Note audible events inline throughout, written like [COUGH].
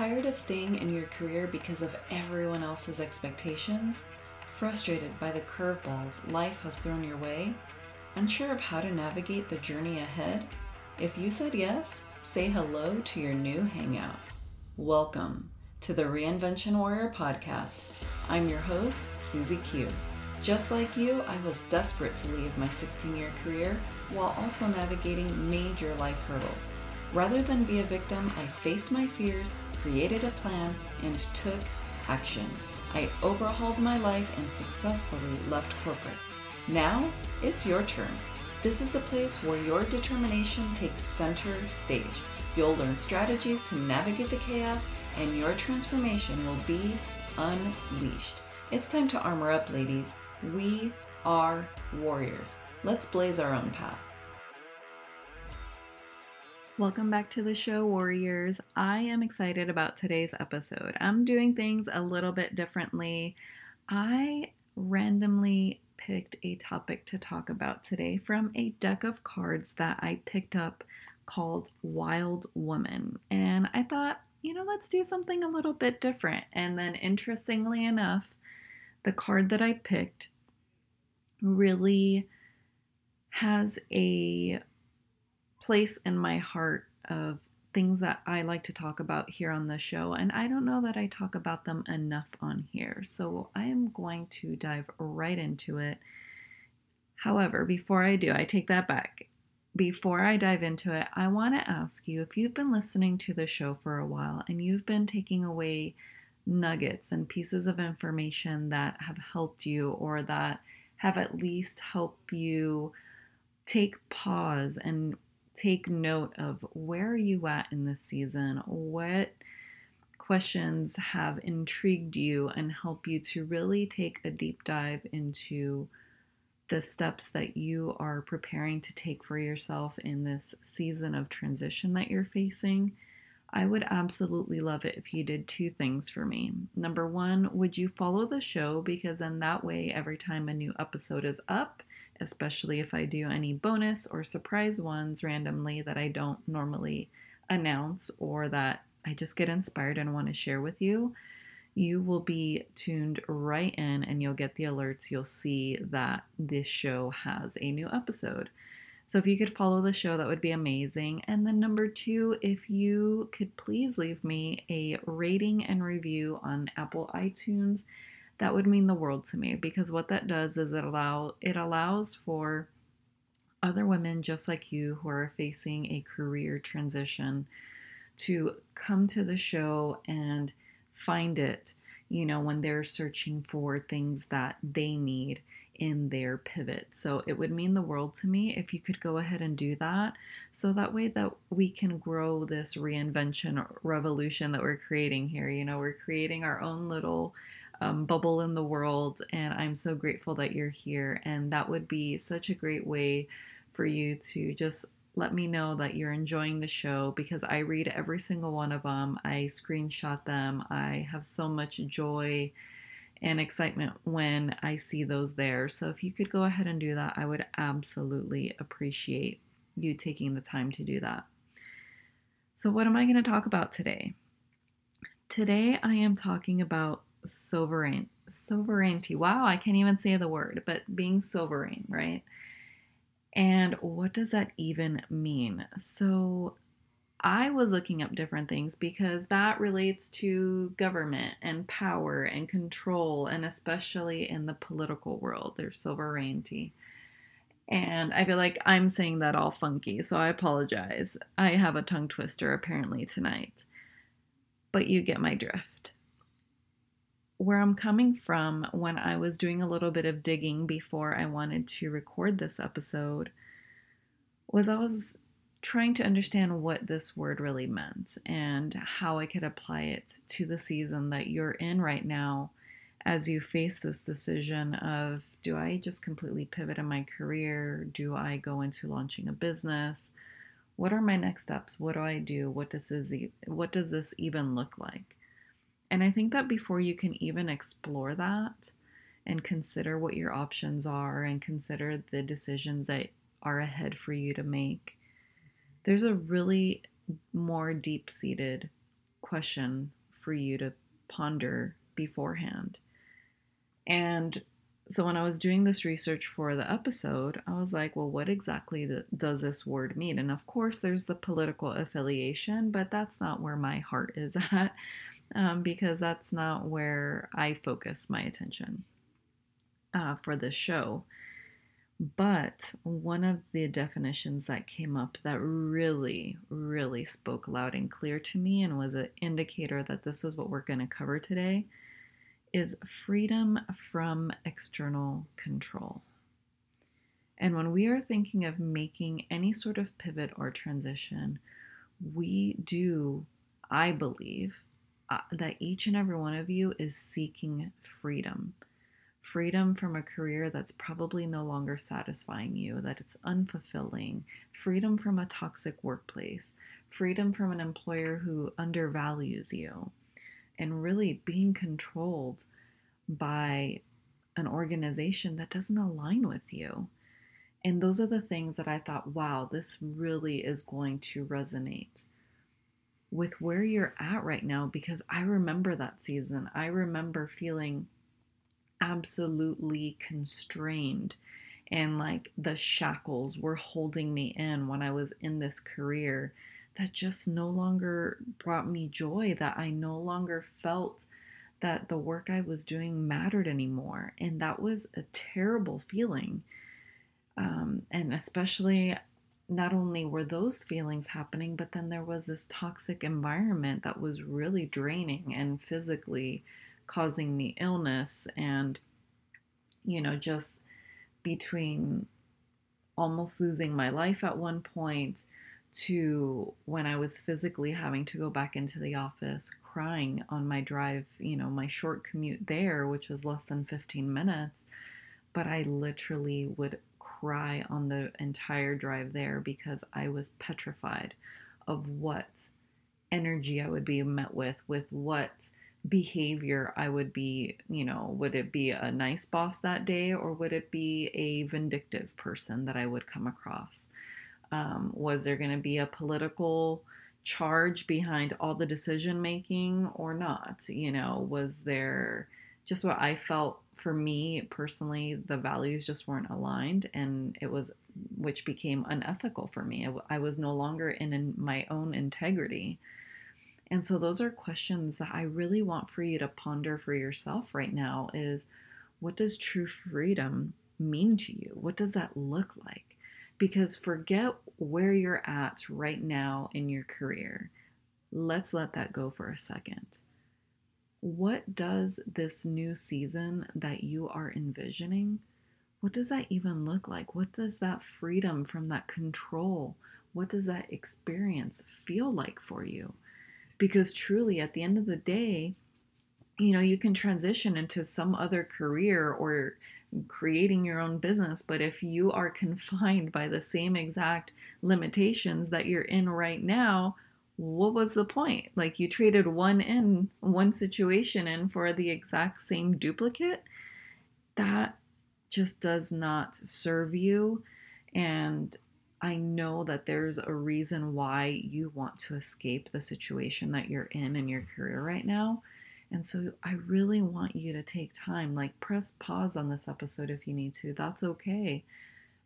Tired of staying in your career because of everyone else's expectations? Frustrated by the curveballs life has thrown your way? Unsure of how to navigate the journey ahead? If you said yes, say hello to your new hangout. Welcome to the Reinvention Warrior podcast. I'm your host, Susie Q. Just like you, I was desperate to leave my 16 year career while also navigating major life hurdles. Rather than be a victim, I faced my fears, created a plan, and took action. I overhauled my life and successfully left corporate. Now, it's your turn. This is the place where your determination takes center stage. You'll learn strategies to navigate the chaos, and your transformation will be unleashed. It's time to armor up, ladies. We are warriors. Let's blaze our own path. Welcome back to the show, Warriors. I am excited about today's episode. I'm doing things a little bit differently. I randomly picked a topic to talk about today from a deck of cards that I picked up called Wild Woman. And I thought, you know, let's do something a little bit different. And then, interestingly enough, the card that I picked really has a place in my heart of things that I like to talk about here on the show, and I don't know that I talk about them enough on here. So I am going to dive right into it. However, before I do, I take that back. Before I dive into it, I want to ask you if you've been listening to the show for a while and you've been taking away nuggets and pieces of information that have helped you or that have at least helped you take pause and take note of where are you at in this season? What questions have intrigued you and help you to really take a deep dive into the steps that you are preparing to take for yourself in this season of transition that you're facing? I would absolutely love it if you did two things for me. Number one, would you follow the show? Because then that way, every time a new episode is up, especially if I do any bonus or surprise ones randomly that I don't normally announce or that I just get inspired and want to share with you, you will be tuned right in and you'll get the alerts. You'll see that this show has a new episode. So if you could follow the show, that would be amazing. And then number two, if you could please leave me a rating and review on Apple iTunes that would mean the world to me because what that does is it allow it allows for other women just like you who are facing a career transition to come to the show and find it, you know, when they're searching for things that they need in their pivot. So it would mean the world to me if you could go ahead and do that. So that way that we can grow this reinvention revolution that we're creating here. You know, we're creating our own little um, bubble in the world. And I'm so grateful that you're here. And that would be such a great way for you to just let me know that you're enjoying the show because I read every single one of them. I screenshot them. I have so much joy and excitement when I see those there. So if you could go ahead and do that, I would absolutely appreciate you taking the time to do that. So, what am I going to talk about today? Today, I am talking about sovereign sovereignty. Wow, I can't even say the word, but being sovereign, right? And what does that even mean? So I was looking up different things because that relates to government and power and control, and especially in the political world, there's sovereignty. And I feel like I'm saying that all funky, so I apologize. I have a tongue twister apparently tonight. But you get my drift where I'm coming from when I was doing a little bit of digging before I wanted to record this episode was I was trying to understand what this word really meant and how I could apply it to the season that you're in right now as you face this decision of do I just completely pivot in my career? Do I go into launching a business? What are my next steps? What do I do? What does this what does this even look like? And I think that before you can even explore that and consider what your options are and consider the decisions that are ahead for you to make, there's a really more deep seated question for you to ponder beforehand. And so when I was doing this research for the episode, I was like, well, what exactly does this word mean? And of course, there's the political affiliation, but that's not where my heart is [LAUGHS] at um, because that's not where I focus my attention uh, for this show. But one of the definitions that came up that really, really spoke loud and clear to me and was an indicator that this is what we're going to cover today is freedom from external control. And when we are thinking of making any sort of pivot or transition, we do, I believe, uh, that each and every one of you is seeking freedom. Freedom from a career that's probably no longer satisfying you, that it's unfulfilling. Freedom from a toxic workplace. Freedom from an employer who undervalues you and really being controlled by an organization that doesn't align with you. And those are the things that I thought, wow, this really is going to resonate with where you're at right now because I remember that season. I remember feeling absolutely constrained and like the shackles were holding me in when I was in this career that just no longer brought me joy, that I no longer felt that the work I was doing mattered anymore. And that was a terrible feeling. Um, and especially, not only were those feelings happening, but then there was this toxic environment that was really draining and physically causing me illness. And, you know, just between almost losing my life at one point to when I was physically having to go back into the office, crying on my drive, you know, my short commute there, which was less than 15 minutes. But I literally would cry on the entire drive there because I was petrified of what energy I would be met with, with what behavior I would be, you know, would it be a nice boss that day or would it be a vindictive person that I would come across? Um, was there going to be a political charge behind all the decision making or not? You know, was there just what I felt for me personally, the values just weren't aligned, and it was which became unethical for me. I was no longer in, in my own integrity. And so those are questions that I really want for you to ponder for yourself right now is what does true freedom mean to you? What does that look like? Because forget where you're at right now in your career. Let's let that go for a second. What does this new season that you are envisioning? What does that even look like? What does that freedom from that control, what does that experience feel like for you? Because truly, at the end of the day, you know, you can transition into some other career or creating your own business. But if you are [LAUGHS] confined by the same exact limitations that you're in right now, what was the point? Like you traded one in, one situation in for the exact same duplicate? That just does not serve you. And I know that there's a reason why you want to escape the situation that you're in in your career right now. And so I really want you to take time, like press pause on this episode if you need to. That's okay.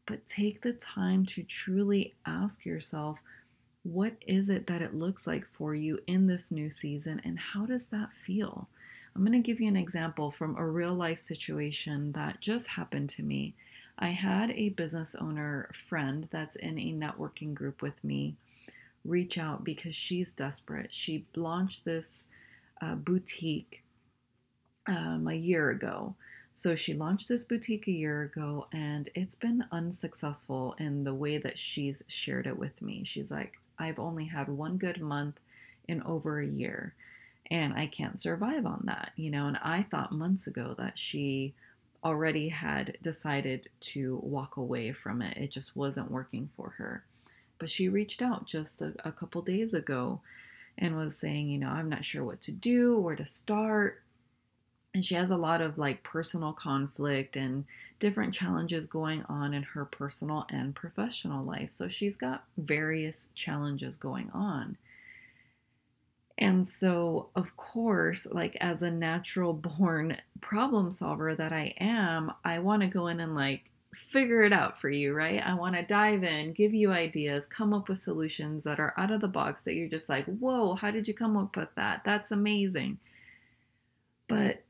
But take the time to truly ask yourself, what is it that it looks like for you in this new season and how does that feel? I'm going to give you an example from a real life situation that just happened to me. I had a business owner friend that's in a networking group with me reach out because she's desperate. She launched this uh, boutique um, a year ago. So she launched this boutique a year ago, and it's been unsuccessful in the way that she's shared it with me. She's like, I've only had one good month in over a year, and I can't survive on that, you know. And I thought months ago that she already had decided to walk away from it, it just wasn't working for her. But she reached out just a, a couple days ago and was saying, you know, I'm not sure what to do, where to start. And she has a lot of like personal conflict and different challenges going on in her personal and professional life. So she's got various challenges going on. And so, of course, like as a natural born [LAUGHS] problem solver that I am, I want to go in and like figure it out for you, right? I want to dive in, give you ideas, come up with solutions that are out of the box that you're just like, whoa, how did you come up with that? That's amazing. But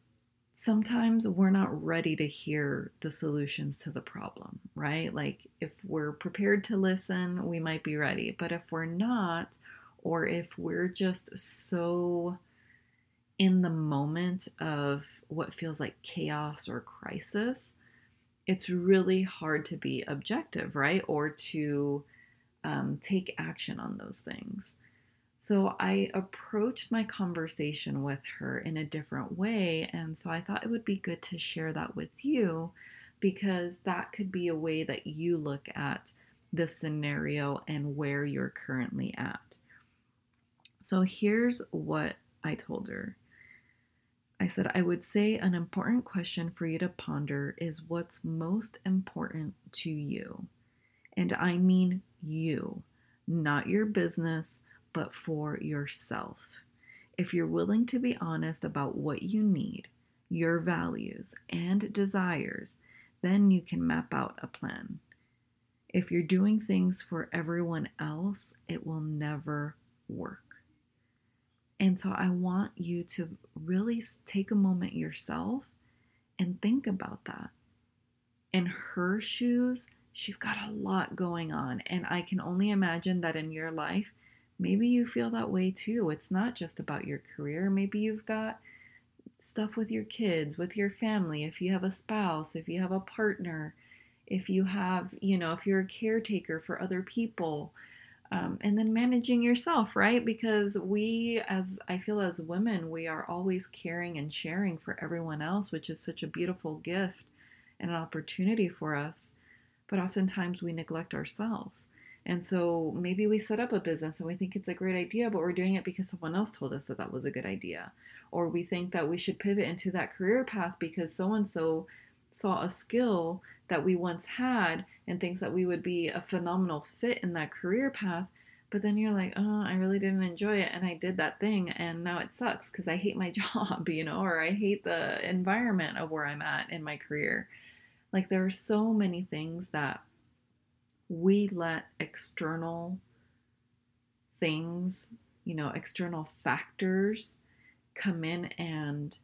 sometimes we're not ready to hear the solutions to the problem, right? Like if we're prepared to listen, we might be ready. But if we're not, or if we're just so in the moment of what feels like chaos or crisis, it's really hard to be objective, right? Or to um, take action on those things. So I approached my conversation with her in a different way. And so I thought it would be good to share that with you because that could be a way that you look at the scenario and where you're currently at. So here's what I told her I said, I would say an important question for you to ponder is what's most important to you. And I mean you, not your business, but for yourself. If you're willing to be honest about what you need, your values, and desires, then you can map out a plan. If you're doing things for everyone else, it will never work. And so I want you to really take a moment yourself and think about that. In her shoes, she's got a lot going on. And I can only imagine that in your life, maybe you feel that way too. It's not just about your career. Maybe you've got stuff with your kids, with your family, if you have a spouse, if you have a partner, if you have, you know, if you're a caretaker for other people um, and then managing yourself, right? Because we, as I feel as women, we are always caring and sharing for everyone else, which is such a beautiful gift and an opportunity for us. But oftentimes we neglect ourselves. And so maybe we set up a business and we think it's a great idea, but we're doing it because someone else told us that that was a good idea. Or we think that we should pivot into that career path because so and so saw a skill that we once had and thinks that we would be a phenomenal fit in that career path. But then you're like, oh, I really didn't enjoy it. And I did that thing. And now it sucks because I hate my [LAUGHS] job, you know, or I hate the environment of where I'm at in my career. Like there are so many things that we let external things, you know, external factors come in and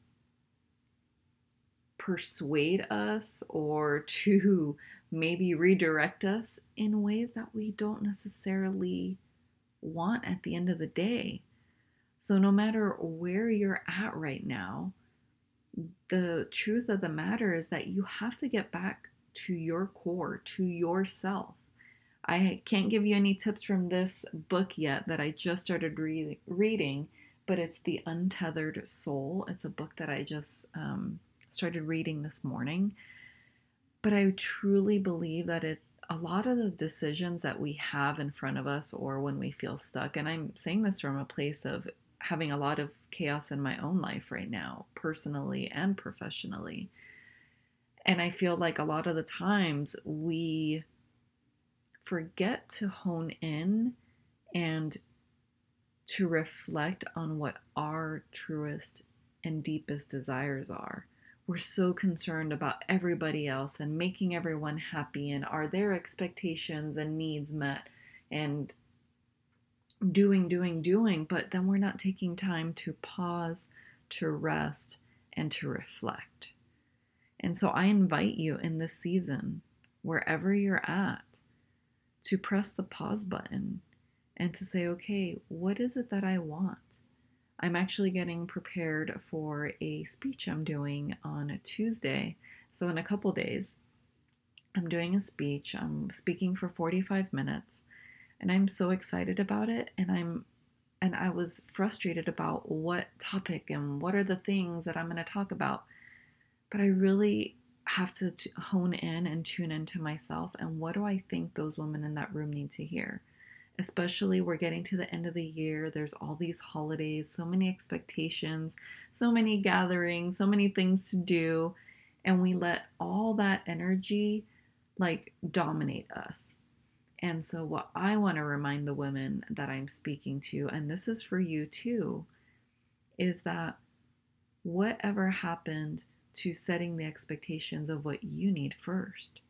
persuade us or to [LAUGHS] maybe redirect us in ways that we don't necessarily want at the end of the day. So, no matter where you're at right now, the truth of the matter is that you have to get back to your core, to yourself. I can't give you any tips from this book yet that I just started re- reading, but it's The Untethered Soul. It's a book that I just um, started reading this morning. But I truly believe that it a lot of the decisions that we have in front of us or when we feel stuck, and I'm saying this from a place of having a lot of chaos in my own life right now, personally and professionally. And I feel like a lot of the times we forget to hone in and to reflect on what our truest and deepest desires are we're so concerned about everybody else and making everyone happy and are their expectations and needs met and doing, doing, doing, but then we're not taking time to pause, to rest, and to reflect. And so I invite you in this season, wherever you're at, to press the pause button and to say, okay, what is it that I want? I'm actually getting prepared for a speech I'm doing on Tuesday. So, in a couple days, I'm doing a speech. I'm speaking for 45 minutes, and I'm so excited about it. And I'm and I was frustrated about what topic and what are the things that I'm going to talk about. But I really have to t- hone in and tune into myself and what do I think those women in that room need to hear especially we're getting to the end of the year. There's all these holidays, so many expectations, so many gatherings, so many things to do. And we let all that energy like dominate us. And so, what I want to remind the women that I'm speaking to, and this is for you too, is that whatever happened to setting the expectations of what you need first.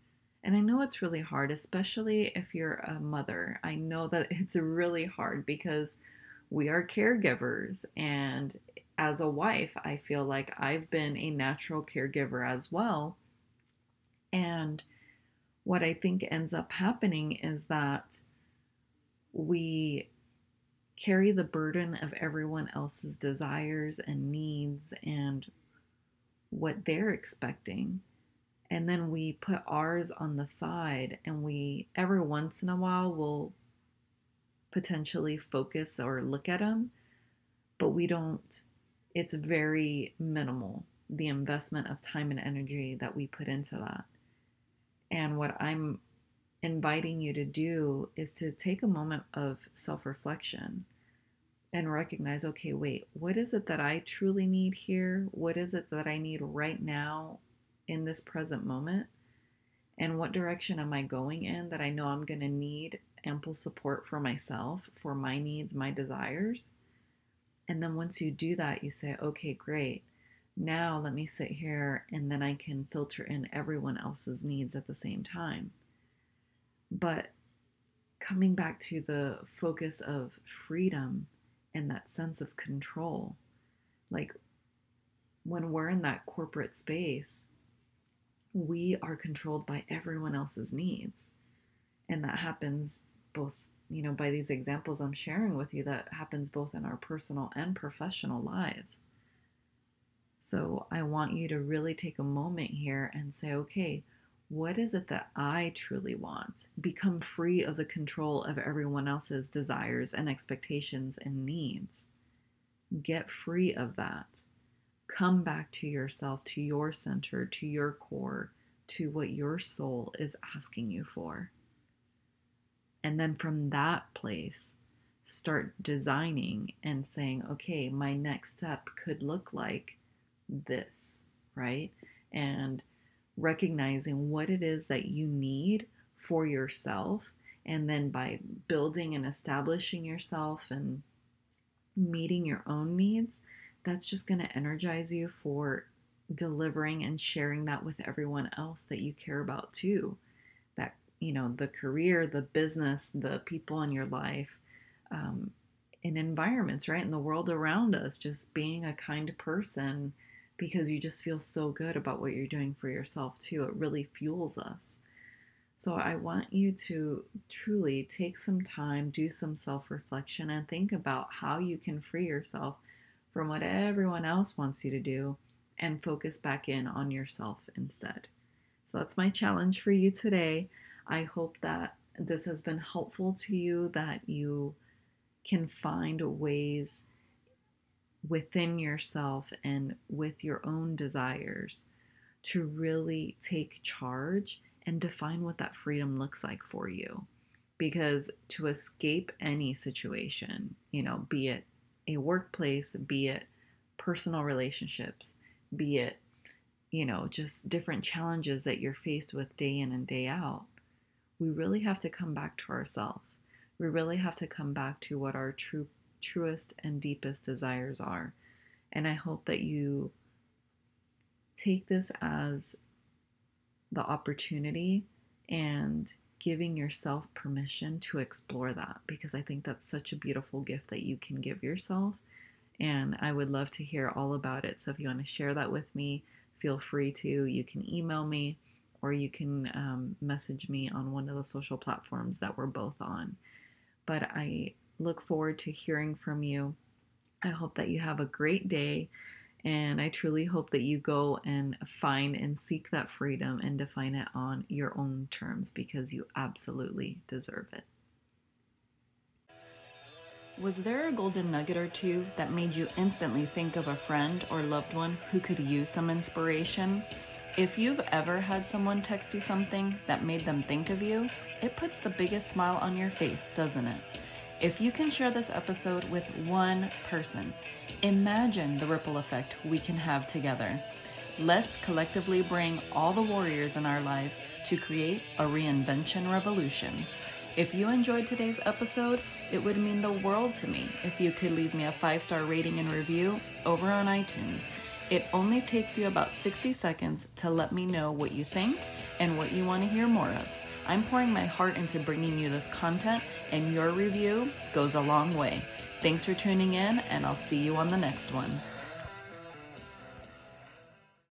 And I know it's really hard, especially if you're a mother. I know that [LAUGHS] it's really hard because we are caregivers. And as a wife, I feel like I've been a natural caregiver as well. And what I think ends up happening is that we carry the burden of everyone else's desires and needs and what they're expecting. And then we put ours on the side, and we every once in a while will potentially focus or look at them, but we don't, it's very minimal the investment of time and energy that we put into that. And what I'm inviting you to do is to take a moment of self reflection and recognize okay, wait, what is it that I truly need here? What is it that I need right now in this present moment? And what direction am I going in that I know I'm going to need ample support for myself, for my needs, my desires? And then once you do that, you say, okay, great. Now let me sit here and then I can filter in everyone else's needs at the same time. But coming back to the focus of freedom and that sense of control. Like when we're in that corporate space, we are controlled by everyone else's needs. And that happens both, you know, by these examples I'm sharing with you, that happens both in our personal and professional lives. So I want you to really take a moment here and say, okay, what is it that I truly want? Become free of the control of everyone else's desires and expectations and needs. Get free of that. Come back to yourself, to your center, to your core, to what your soul is asking you for. And then from that place, start designing and saying, okay, my next step could look like this, right? And recognizing what it is that you need for yourself. And then by building and establishing yourself and meeting your own needs, that's just going to energize you for delivering and sharing that with everyone else that you care about too. That, you know, the career, the business, the people in your life, um, in environments, right? In the world around us, just being a kind person because you just feel so good about what you're doing for yourself too. It really fuels us. So I want you to truly take some time, do some self reflection, and think about how you can free yourself from what everyone else wants you to do and focus back in on yourself instead. So that's my challenge for you today. I hope that this has been helpful to you, that you can find ways within yourself and with your own desires to really take charge and define what that freedom looks like for you. Because to escape any situation, you know, be it a workplace, be it personal relationships, be it, you know, just different challenges that you're faced with day in and day out, we really have to come back to ourselves. We really have to come back to what our true truest and deepest desires are. And I hope that you take this as the opportunity and giving yourself permission to explore that because I think that's such a beautiful gift that you can give yourself. And I would love to hear all about it. So if you want to share that with me, feel free to. You can email me or you can um, message me on one of the social platforms that we're both on. But I look forward to hearing from you. I hope that you have a great day. And I truly hope that you go and find and seek that freedom and define it on your own terms because you absolutely deserve it. Was there a golden nugget or two that made you instantly think of a friend or loved one who could use some inspiration? If you've ever had someone text you something that made them think of you, it puts the biggest smile on your face, doesn't it? If you can share this episode with one person, imagine the ripple effect we can have together. Let's collectively bring all the warriors in our lives to create a reinvention revolution. If you enjoyed today's episode, it would mean the world to me if you could leave me a five star rating and review over on iTunes. It only takes you about 60 seconds to let me know what you think and what you want to hear more of. I'm pouring my heart into bringing you this content, and your review goes a long way. Thanks for tuning in, and I'll see you on the next one.